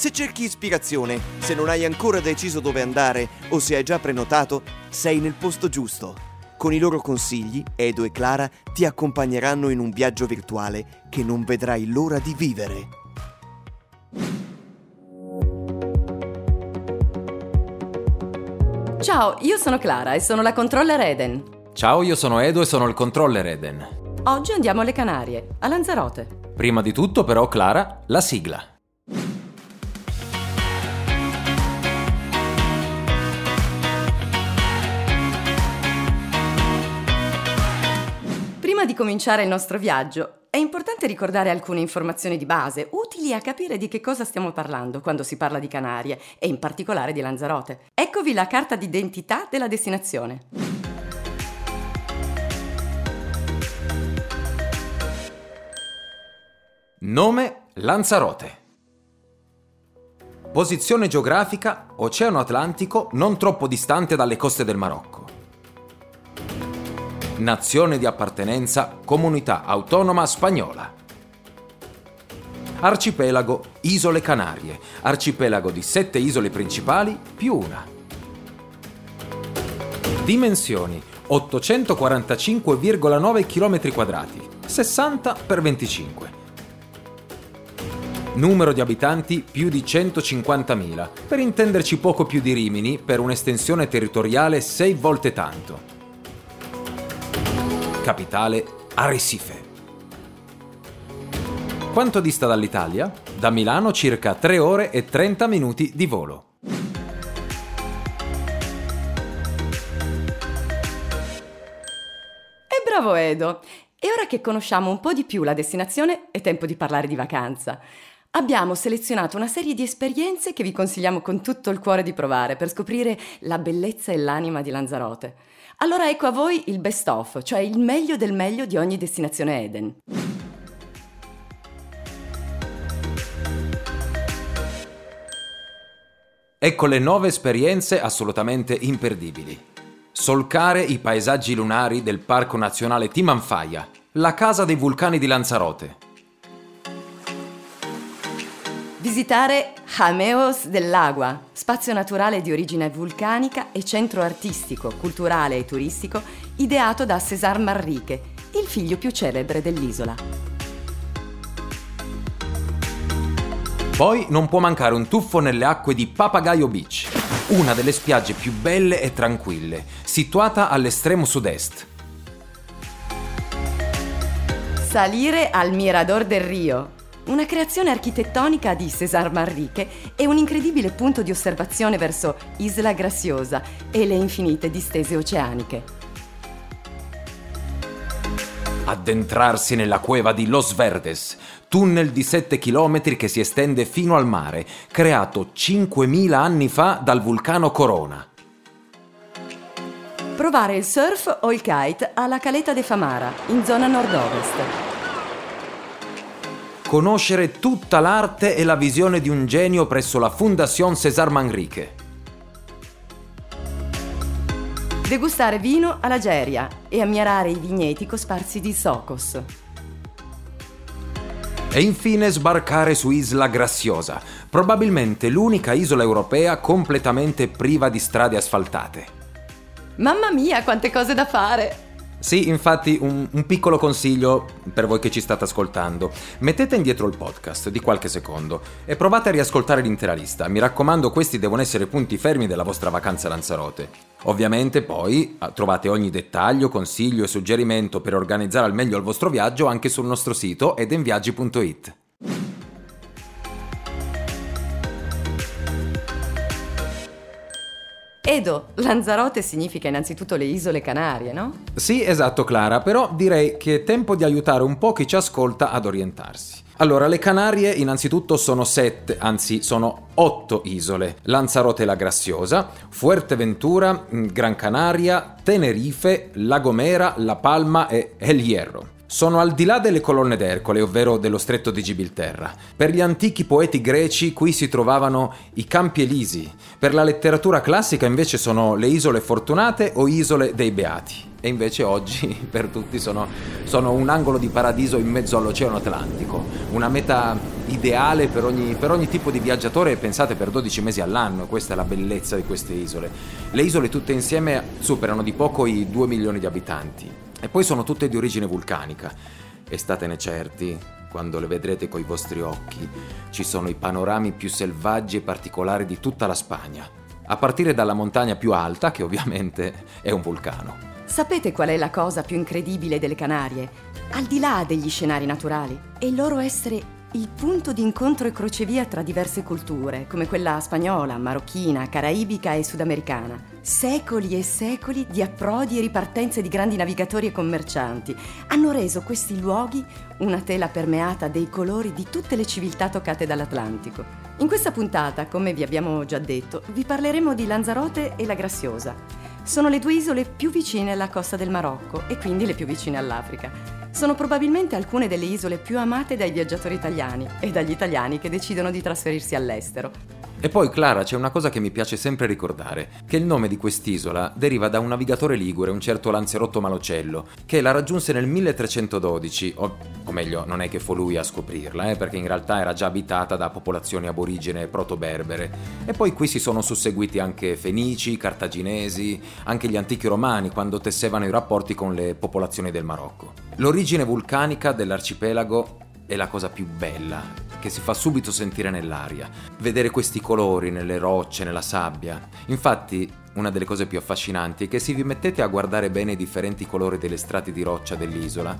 Se cerchi ispirazione, se non hai ancora deciso dove andare o se hai già prenotato, sei nel posto giusto. Con i loro consigli, Edo e Clara ti accompagneranno in un viaggio virtuale che non vedrai l'ora di vivere. Ciao, io sono Clara e sono la controller Eden. Ciao, io sono Edo e sono il controller Eden. Oggi andiamo alle Canarie, a Lanzarote. Prima di tutto, però, Clara, la sigla. Prima di cominciare il nostro viaggio, è importante ricordare alcune informazioni di base, utili a capire di che cosa stiamo parlando quando si parla di Canarie e in particolare di Lanzarote. Eccovi la carta d'identità della destinazione. Nome Lanzarote. Posizione geografica Oceano Atlantico non troppo distante dalle coste del Marocco. Nazione di appartenenza Comunità Autonoma Spagnola. Arcipelago Isole Canarie, arcipelago di sette isole principali più una. Dimensioni 845,9 km quadrati, 60 x 25. Numero di abitanti più di 150.000, per intenderci poco più di Rimini, per un'estensione territoriale 6 volte tanto. Capitale Arrecife. Quanto dista dall'Italia? Da Milano circa 3 ore e 30 minuti di volo. E bravo Edo! E ora che conosciamo un po' di più la destinazione, è tempo di parlare di vacanza. Abbiamo selezionato una serie di esperienze che vi consigliamo con tutto il cuore di provare per scoprire la bellezza e l'anima di Lanzarote. Allora ecco a voi il best of, cioè il meglio del meglio di ogni destinazione Eden. Ecco le nove esperienze assolutamente imperdibili. Solcare i paesaggi lunari del Parco Nazionale Timanfaya, la casa dei vulcani di Lanzarote. Visitare Jameos dell'Agua, spazio naturale di origine vulcanica e centro artistico, culturale e turistico ideato da César Manrique, il figlio più celebre dell'isola. Poi non può mancare un tuffo nelle acque di Papagayo Beach, una delle spiagge più belle e tranquille, situata all'estremo sud-est. Salire al Mirador del Rio, una creazione architettonica di César Manrique e un incredibile punto di osservazione verso Isla Graciosa e le infinite distese oceaniche. Addentrarsi nella cueva di Los Verdes, tunnel di 7 km che si estende fino al mare, creato 5.000 anni fa dal vulcano Corona. Provare il surf o il kite alla Caleta de Famara, in zona nord-ovest. Conoscere tutta l'arte e la visione di un genio presso la Fundación César Manrique. Degustare vino alla Geria e ammirare i vigneti cosparsi di socos. E infine sbarcare su Isla Graciosa, probabilmente l'unica isola europea completamente priva di strade asfaltate. Mamma mia, quante cose da fare! Sì, infatti un, un, piccolo consiglio per voi che ci state ascoltando. Mettete indietro il podcast di qualche secondo e provate a riascoltare l'intera lista. Mi raccomando, questi devono essere punti fermi della vostra vacanza a Lanzarote. Ovviamente poi ah, trovate ogni dettaglio, consiglio e suggerimento per organizzare al meglio il vostro viaggio anche sul nostro sito edenviaggi.it. Edo, Lanzarote significa innanzitutto le isole Canarie, no? Sì, esatto Clara, però direi che è tempo di aiutare un po' chi ci ascolta ad orientarsi. Allora, le Canarie innanzitutto sono sette, anzi sono otto isole. Lanzarote la Graziosa, Fuerteventura, Gran Canaria, Tenerife, La Gomera, La Palma e El Hierro. Sono al di là delle colonne d'Ercole, ovvero dello stretto di Gibilterra. Per gli antichi poeti greci qui si trovavano i Campi Elisi. Per la letteratura classica invece sono le Isole Fortunate o Isole dei Beati. E invece oggi per tutti sono, sono un angolo di paradiso in mezzo all'Oceano Atlantico. Una meta ideale per ogni, per ogni tipo di viaggiatore pensate per 12 mesi all'anno. Questa è la bellezza di queste isole. Le isole tutte insieme superano di poco i 2 milioni di abitanti e poi sono tutte di origine vulcanica. E statene certi, quando le vedrete coi vostri occhi, ci sono i panorami più selvaggi e particolari di tutta la Spagna, a partire dalla montagna più alta, che ovviamente è un vulcano. Sapete qual è la cosa più incredibile delle Canarie? Al di là degli scenari naturali, è il loro essere il punto di incontro e crocevia tra diverse culture, come quella spagnola, marocchina, caraibica e sudamericana. Secoli e secoli di approdi e ripartenze di grandi navigatori e commercianti hanno reso questi luoghi una tela permeata dei colori di tutte le civiltà toccate dall'Atlantico. In questa puntata, come vi abbiamo già detto, vi parleremo di Lanzarote e la Graziosa. Sono le due isole più vicine alla costa del Marocco e quindi le più vicine all'Africa. Sono probabilmente alcune delle isole più amate dai viaggiatori italiani e dagli italiani che decidono di trasferirsi all'estero. E poi, Clara, c'è una cosa che mi piace sempre ricordare, che il nome di quest'isola deriva da un navigatore ligure, un certo Lanzerotto Malocello, che la raggiunse nel 1312, o, o meglio, non è che fu lui a scoprirla, eh, perché in realtà era già abitata da popolazioni aborigene proto-berbere. E poi qui si sono susseguiti anche fenici, cartaginesi, anche gli antichi romani, quando tessevano i rapporti con le popolazioni del Marocco. L'origine vulcanica dell'arcipelago è la cosa più bella, che si fa subito sentire nell'aria. Vedere questi colori nelle rocce, nella sabbia. Infatti, una delle cose più affascinanti è che se vi mettete a guardare bene i differenti colori delle strati di roccia dell'isola,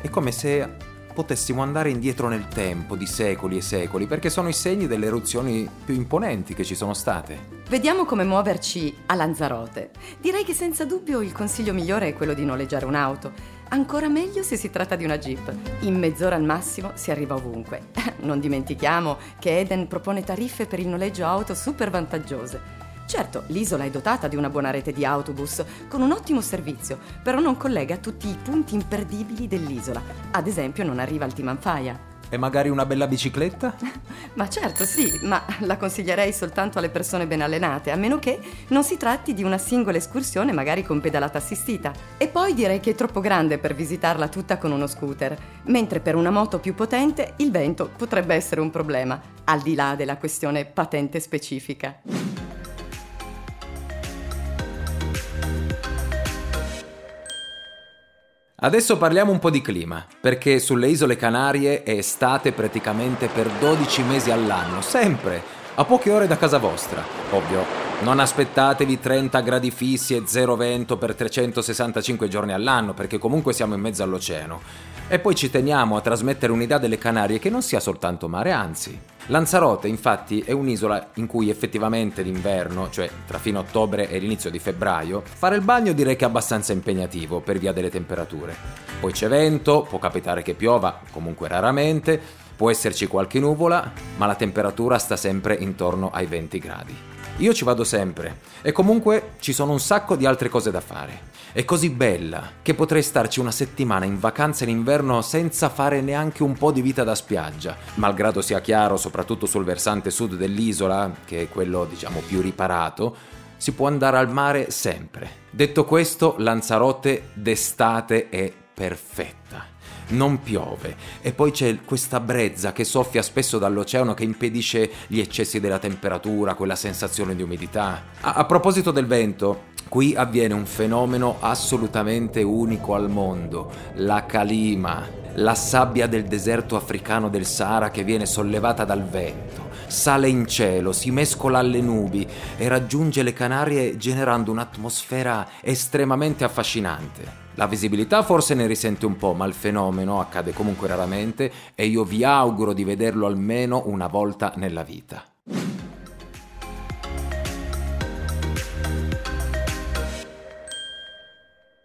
è come se potessimo andare indietro nel tempo di secoli e secoli, perché sono i segni delle eruzioni più imponenti che ci sono state. Vediamo come muoverci a Lanzarote. Direi che senza dubbio il consiglio migliore è quello di noleggiare un'auto. Ancora meglio se si tratta di una Jeep. In mezz'ora al massimo si arriva ovunque. Non dimentichiamo che Eden propone tariffe per il noleggio auto super vantaggiose. Certo, l'isola è dotata di una buona rete di autobus, con un ottimo servizio, però non collega tutti i punti imperdibili dell'isola. Ad esempio non arriva al Timanfaya. E magari una bella bicicletta? ma certo sì, ma la consiglierei soltanto alle persone ben allenate, a meno che non si tratti di una singola escursione magari con pedalata assistita. E poi direi che è troppo grande per visitarla tutta con uno scooter, mentre per una moto più potente il vento potrebbe essere un problema, al di là della questione patente specifica. Adesso parliamo un po' di clima, perché sulle isole Canarie è estate praticamente per 12 mesi all'anno, sempre, a poche ore da casa vostra. Ovvio, non aspettatevi 30 gradi fissi e zero vento per 365 giorni all'anno, perché comunque siamo in mezzo all'oceano. E poi ci teniamo a trasmettere un'idea delle Canarie che non sia soltanto mare, anzi. Lanzarote infatti è un'isola in cui effettivamente d'inverno, cioè tra fine ottobre e l'inizio di febbraio, fare il bagno direi che è abbastanza impegnativo per via delle temperature. Poi c'è vento, può capitare che piova, comunque raramente, può esserci qualche nuvola, ma la temperatura sta sempre intorno ai 20 gradi. Io ci vado sempre e comunque ci sono un sacco di altre cose da fare. È così bella che potrei starci una settimana in vacanza in inverno senza fare neanche un po' di vita da spiaggia, malgrado sia chiaro, soprattutto sul versante sud dell'isola, che è quello diciamo più riparato, si può andare al mare sempre. Detto questo, Lanzarote d'estate è perfetta non piove e poi c'è questa brezza che soffia spesso dall'oceano che impedisce gli eccessi della temperatura, quella sensazione di umidità. A, a proposito del vento, qui avviene un fenomeno assolutamente unico al mondo, la calima, la sabbia del deserto africano del Sahara che viene sollevata dal vento. Sale in cielo, si mescola alle nubi e raggiunge le Canarie generando un'atmosfera estremamente affascinante. La visibilità forse ne risente un po', ma il fenomeno accade comunque raramente e io vi auguro di vederlo almeno una volta nella vita.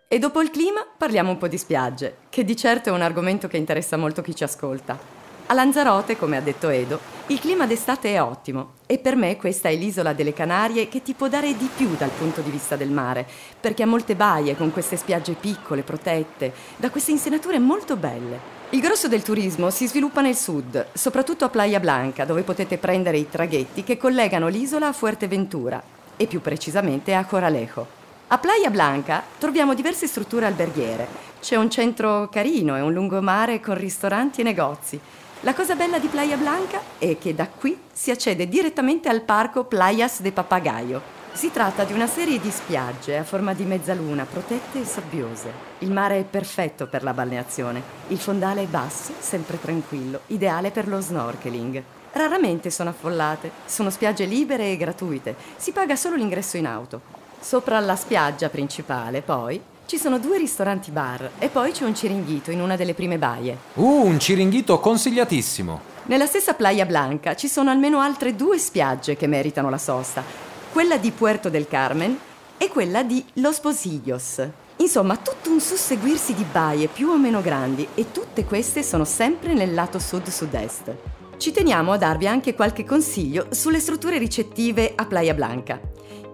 E dopo il clima parliamo un po' di spiagge, che di certo è un argomento che interessa molto chi ci ascolta. A Lanzarote, come ha detto Edo, il clima d'estate è ottimo e per me questa è l'isola delle Canarie che ti può dare di più dal punto di vista del mare, perché ha molte baie con queste spiagge piccole, protette, da queste insenature molto belle. Il grosso del turismo si sviluppa nel sud, soprattutto a Playa Blanca, dove potete prendere i traghetti che collegano l'isola a Fuerteventura e più precisamente a Coralejo. A Playa Blanca troviamo diverse strutture alberghiere. C'è un centro carino e un lungomare con ristoranti e negozi. La cosa bella di Playa Blanca è che da qui si accede direttamente al parco Playas de Papagayo. Si tratta di una serie di spiagge a forma di mezzaluna, protette e sabbiose. Il mare è perfetto per la balneazione. Il fondale è basso, sempre tranquillo, ideale per lo snorkeling. Raramente sono affollate, sono spiagge libere e gratuite. Si paga solo l'ingresso in auto. Sopra la spiaggia principale, poi, ci sono due ristoranti bar e poi c'è un ciringhito in una delle prime baie. Uh, un ciringhito consigliatissimo! Nella stessa Playa Blanca ci sono almeno altre due spiagge che meritano la sosta, quella di Puerto del Carmen e quella di Los Posillos. Insomma, tutto un susseguirsi di baie più o meno grandi e tutte queste sono sempre nel lato sud-sud-est. Ci teniamo a darvi anche qualche consiglio sulle strutture ricettive a Playa Blanca.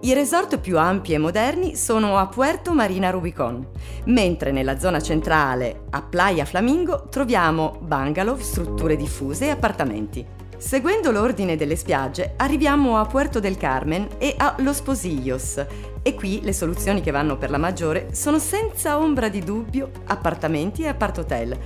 I resort più ampi e moderni sono a Puerto Marina Rubicon, mentre nella zona centrale, a Playa Flamingo, troviamo bungalow, strutture diffuse e appartamenti. Seguendo l'ordine delle spiagge, arriviamo a Puerto del Carmen e a Los Posillos. E qui le soluzioni che vanno per la maggiore sono senza ombra di dubbio appartamenti e appart-hotel,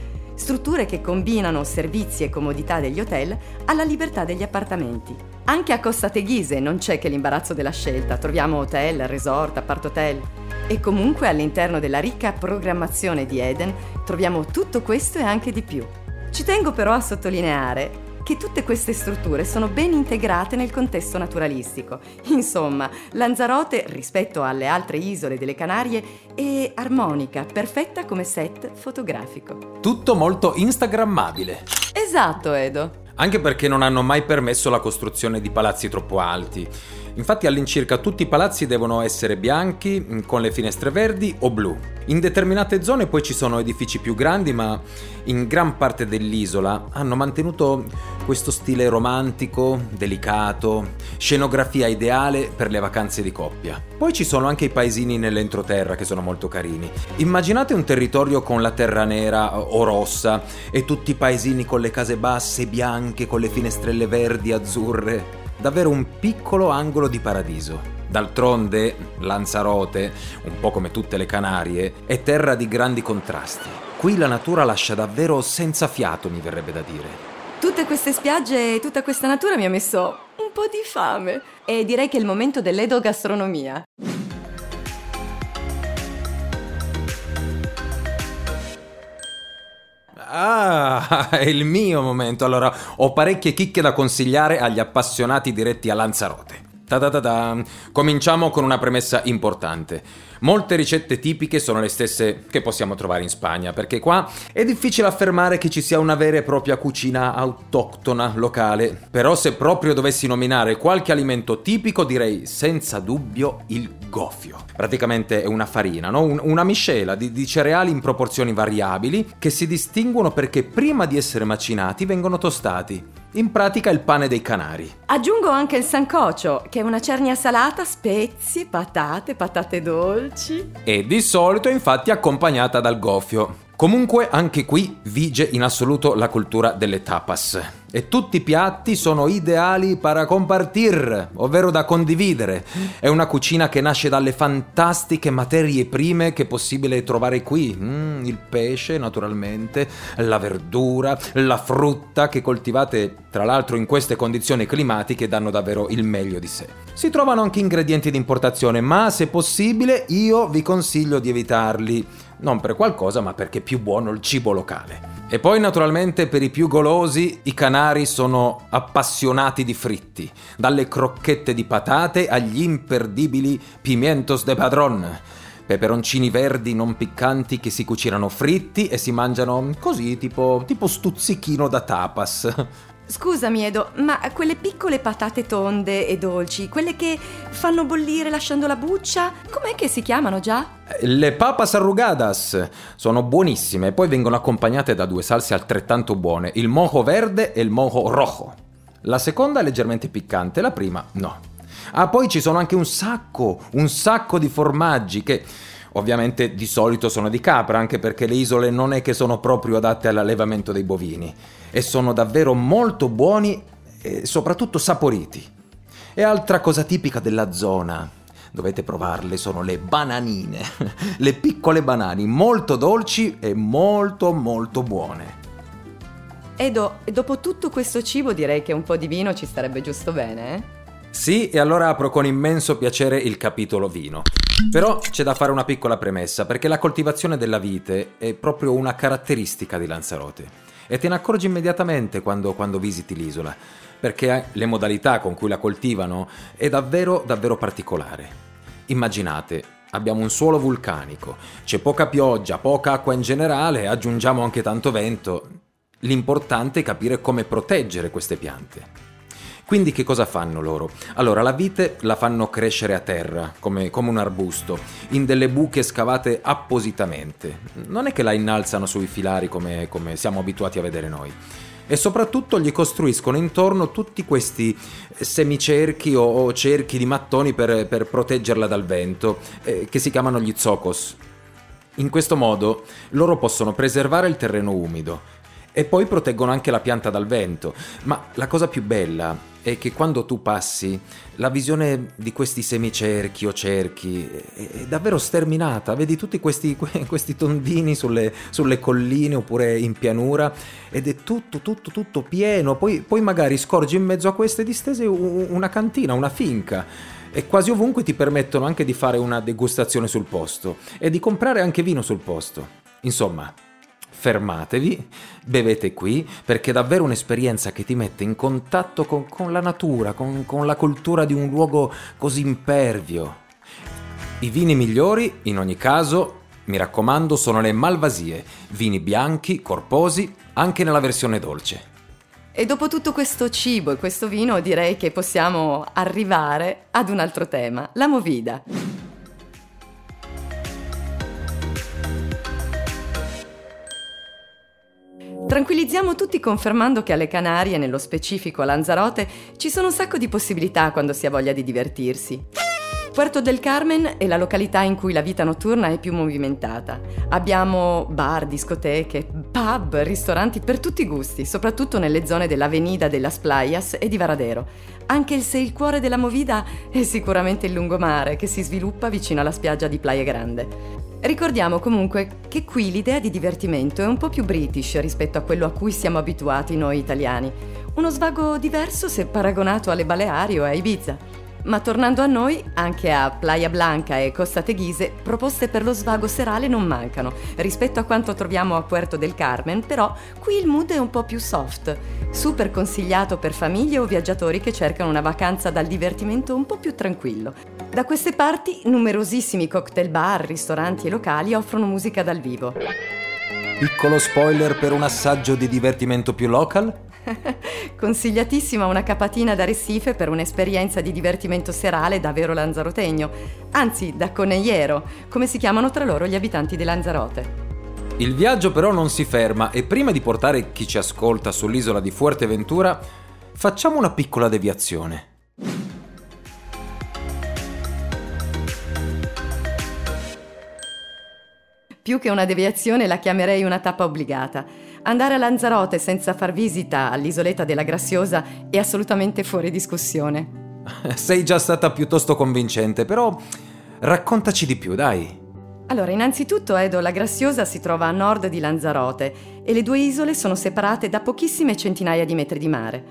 strutture che combinano servizi e comodità degli hotel alla libertà degli appartamenti. Anche a Costa Teghise non c'è che l'imbarazzo della scelta, troviamo hotel, resort, appart-hotel. E comunque all'interno della ricca programmazione di Eden troviamo tutto questo e anche di più. Ci tengo però a sottolineare che tutte queste strutture sono ben integrate nel contesto naturalistico. Insomma, Lanzarote, rispetto alle altre isole delle Canarie, è armonica, perfetta come set fotografico. Tutto molto instagrammabile. Esatto, Edo. Anche perché non hanno mai permesso la costruzione di palazzi troppo alti. Infatti all'incirca tutti i palazzi devono essere bianchi, mm, con le finestre verdi o blu. In determinate zone poi ci sono edifici più grandi, ma in gran parte dell'isola hanno mantenuto questo stile romantico, delicato, scenografia ideale per le vacanze di coppia. Poi ci sono anche i paesini nell'entroterra che sono molto carini. Immaginate un territorio con la terra nera o rossa e tutti i paesini con le case basse, bianche, con le finestrelle verdi, azzurre davvero un piccolo angolo di paradiso. D'altronde, Lanzarote, un po' come tutte le Canarie, è terra di grandi contrasti. Qui la natura lascia davvero senza fiato, mi verrebbe da dire. Tutte queste spiagge e tutta questa natura mi ha messo un po' di fame. E direi che è il momento dell'edogastronomia. Ah, è il mio momento. Allora, ho parecchie chicche da consigliare agli appassionati diretti a Lanzarote. Ta-ta-ta-ta. Cominciamo con una premessa importante. Molte ricette tipiche sono le stesse che possiamo trovare in Spagna, perché qua è difficile affermare che ci sia una vera e propria cucina autoctona locale. Però se proprio dovessi nominare qualche alimento tipico, direi senza dubbio il gofio. Praticamente è una farina, no? Un- una miscela di-, di cereali in proporzioni variabili che si distinguono perché prima di essere macinati vengono tostati. In pratica il pane dei canari. Aggiungo anche il sancocio, che è una cernia salata, spezie, patate, patate dolci. E di solito infatti accompagnata dal gofio. Comunque anche qui vige in assoluto la cultura delle tapas. E tutti i piatti sono ideali para compartir, ovvero da condividere. È una cucina che nasce dalle fantastiche materie prime che è possibile trovare qui. Mm, il pesce, naturalmente, la verdura, la frutta che coltivate, tra l'altro, in queste condizioni climatiche danno davvero il meglio di sé. Si trovano anche ingredienti di importazione, ma se possibile io vi consiglio di evitarli. Non per qualcosa, ma perché è più buono il cibo locale. E poi naturalmente per i più golosi i canari sono appassionati di fritti, dalle crocchette di patate agli imperdibili pimientos de padron, peperoncini verdi non piccanti che si cucinano fritti e si mangiano così tipo, tipo stuzzichino da tapas. Scusami Edo, ma quelle piccole patate tonde e dolci, quelle che fanno bollire lasciando la buccia, com'è che si chiamano già? Le papas arrugadas sono buonissime, poi vengono accompagnate da due salse altrettanto buone, il mojo verde e il mojo rojo. La seconda è leggermente piccante, la prima no. Ah, poi ci sono anche un sacco, un sacco di formaggi che ovviamente di solito sono di capra, anche perché le isole non è che sono proprio adatte all'allevamento dei bovini e sono davvero molto buoni e soprattutto saporiti. E altra cosa tipica della zona, dovete provarle, sono le bananine, le piccole banane, molto dolci e molto molto buone. Edo, dopo tutto questo cibo direi che un po' di vino ci starebbe giusto bene, eh? Sì, e allora apro con immenso piacere il capitolo vino. Però c'è da fare una piccola premessa, perché la coltivazione della vite è proprio una caratteristica di Lanzarote e te ne accorgi immediatamente quando, quando visiti l'isola, perché le modalità con cui la coltivano è davvero, davvero particolare. Immaginate, abbiamo un suolo vulcanico, c'è poca pioggia, poca acqua in generale, aggiungiamo anche tanto vento. L'importante è capire come proteggere queste piante. Quindi che cosa fanno loro? Allora, la vite la fanno crescere a terra, come, come, un arbusto, in delle buche scavate appositamente. Non è che la innalzano sui filari come, come siamo abituati a vedere noi. E soprattutto gli costruiscono intorno tutti questi semicerchi o, o cerchi di mattoni per, per proteggerla dal vento, eh, che si chiamano gli zocos. In questo modo loro possono preservare il terreno umido, e poi proteggono anche la pianta dal vento. Ma la cosa più bella è che quando tu passi, la visione di questi semicerchi o cerchi è, davvero sterminata. Vedi tutti questi, questi tondini sulle, sulle, colline oppure in pianura ed è tutto, tutto, tutto pieno. Poi, poi magari scorgi in mezzo a queste distese una cantina, una finca e quasi ovunque ti permettono anche di fare una degustazione sul posto e di comprare anche vino sul posto. Insomma, fermatevi, bevete qui, perché è davvero un'esperienza che ti mette in contatto con, con la natura, con, con la cultura di un luogo così impervio. I vini migliori, in ogni caso, mi raccomando, sono le malvasie, vini bianchi, corposi, anche nella versione dolce. E dopo tutto questo cibo e questo vino direi che possiamo arrivare ad un altro tema, la movida. Tranquillizziamo tutti confermando che alle Canarie, nello specifico a Lanzarote, ci sono un sacco di possibilità quando si ha voglia di divertirsi. Puerto del Carmen è la località in cui la vita notturna è più movimentata. Abbiamo bar, discoteche, pub, ristoranti per tutti i gusti, soprattutto nelle zone dell'Avenida de las Playas e di Varadero. Anche se il cuore della movida è sicuramente il lungomare che si sviluppa vicino alla spiaggia di Playa Grande. Ricordiamo comunque che qui l'idea di divertimento è un po' più british rispetto a quello a cui siamo abituati noi italiani. Uno svago diverso se paragonato alle Baleari o a Ibiza. Ma tornando a noi, anche a Playa Blanca e Costa Teghise, proposte per lo svago serale non mancano. Rispetto a quanto troviamo a Puerto del Carmen, però, qui il mood è un po' più soft. Super consigliato per famiglie o viaggiatori che cercano una vacanza dal divertimento un po' più tranquillo. Da queste parti, numerosissimi cocktail bar, ristoranti e locali offrono musica dal vivo. Piccolo spoiler per un assaggio di divertimento più local? Consigliatissima una capatina da Recife per un'esperienza di divertimento serale da vero lanzarotegno, anzi da coneiero, come si chiamano tra loro gli abitanti di Lanzarote. Il viaggio però non si ferma e prima di portare chi ci ascolta sull'isola di Fuerteventura, facciamo una piccola deviazione. Più che una deviazione la chiamerei una tappa obbligata Andare a Lanzarote senza far visita all'isoletta della Graziosa è assolutamente fuori discussione. Sei già stata piuttosto convincente, però raccontaci di più, dai. Allora, innanzitutto Edo la Graziosa si trova a nord di Lanzarote e le due isole sono separate da pochissime centinaia di metri di mare.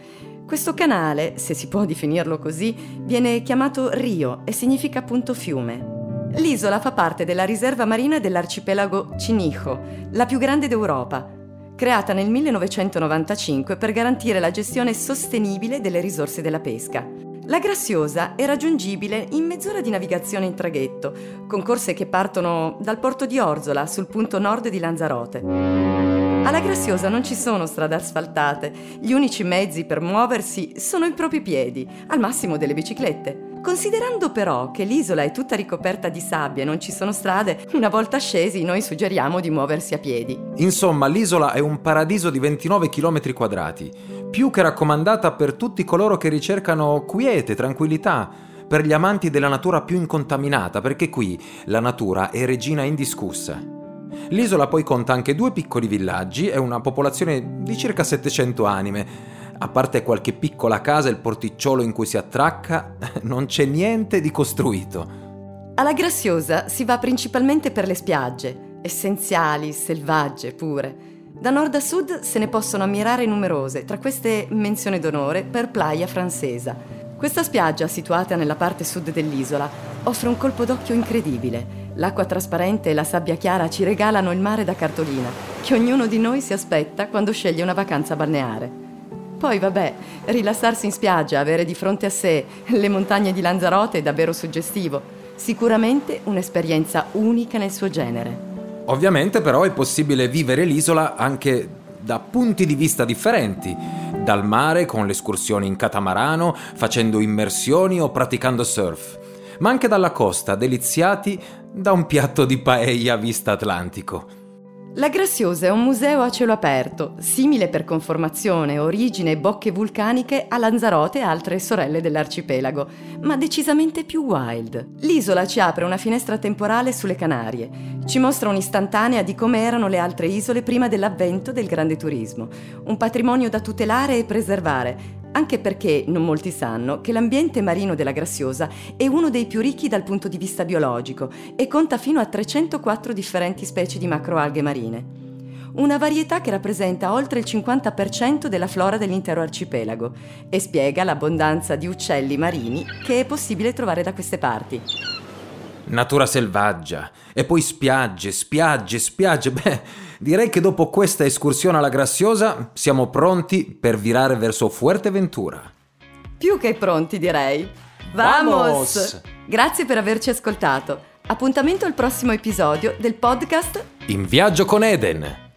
Questo canale, se si può definirlo così, viene chiamato Rio e significa appunto fiume. L'isola fa parte della riserva marina dell'arcipelago Cinijo, la più grande d'Europa, creata nel 1995 per garantire la gestione sostenibile delle risorse della pesca. La Graziosa è raggiungibile in mezz'ora di navigazione in traghetto, con corse che partono dal porto di Orzola sul punto nord di Lanzarote. Alla Graziosa non ci sono strade asfaltate, gli unici mezzi per muoversi sono i propri piedi, al massimo delle biciclette. Considerando però che l'isola è tutta ricoperta di sabbia e non ci sono strade, una volta scesi noi suggeriamo di muoversi a piedi. Insomma, l'isola è un paradiso di 29 km quadrati, più che raccomandata per tutti coloro che ricercano quiete, tranquillità, per gli amanti della natura più incontaminata, perché qui la natura è regina indiscussa. L'isola poi conta anche due piccoli villaggi e una popolazione di circa 700 anime, a parte qualche piccola casa e il porticciolo in cui si attracca, non c'è niente di costruito. Alla Graziosa si va principalmente per le spiagge, essenziali, selvagge pure. Da nord a sud se ne possono ammirare numerose, tra queste menzione d'onore per Playa Francesa. Questa spiaggia, situata nella parte sud dell'isola, offre un colpo d'occhio incredibile. L'acqua trasparente e la sabbia chiara ci regalano il mare da cartolina, che ognuno di noi si aspetta quando sceglie una vacanza balneare. Poi vabbè, rilassarsi in spiaggia, avere di fronte a sé le montagne di Lanzarote è davvero suggestivo. Sicuramente un'esperienza unica nel suo genere. Ovviamente però è possibile vivere l'isola anche da punti di vista differenti. Dal mare con le escursioni in catamarano, facendo immersioni o praticando surf. Ma anche dalla costa, deliziati da un piatto di paella vista Atlantico. La Graziosa è un museo a cielo aperto, simile per conformazione, origine e bocche vulcaniche a Lanzarote e altre sorelle dell'arcipelago, ma decisamente più wild. L'isola ci apre una finestra temporale sulle Canarie, ci mostra un'istantanea di come erano le altre isole prima dell'avvento del grande turismo, un patrimonio da tutelare e preservare, anche perché non molti sanno che l'ambiente marino della Graziosa è uno dei più ricchi dal punto di vista biologico e conta fino a 304 differenti specie di macroalghe marine. Una varietà che rappresenta oltre il 50% della flora dell'intero arcipelago e spiega l'abbondanza di uccelli marini che è possibile trovare da queste parti. Natura selvaggia, e poi spiagge, spiagge, spiagge. Beh, direi che dopo questa escursione alla Graziosa siamo pronti per virare verso Fuerteventura. Più che pronti, direi. Vamos! Vamos! Grazie per averci ascoltato. Appuntamento al prossimo episodio del podcast In viaggio con Eden.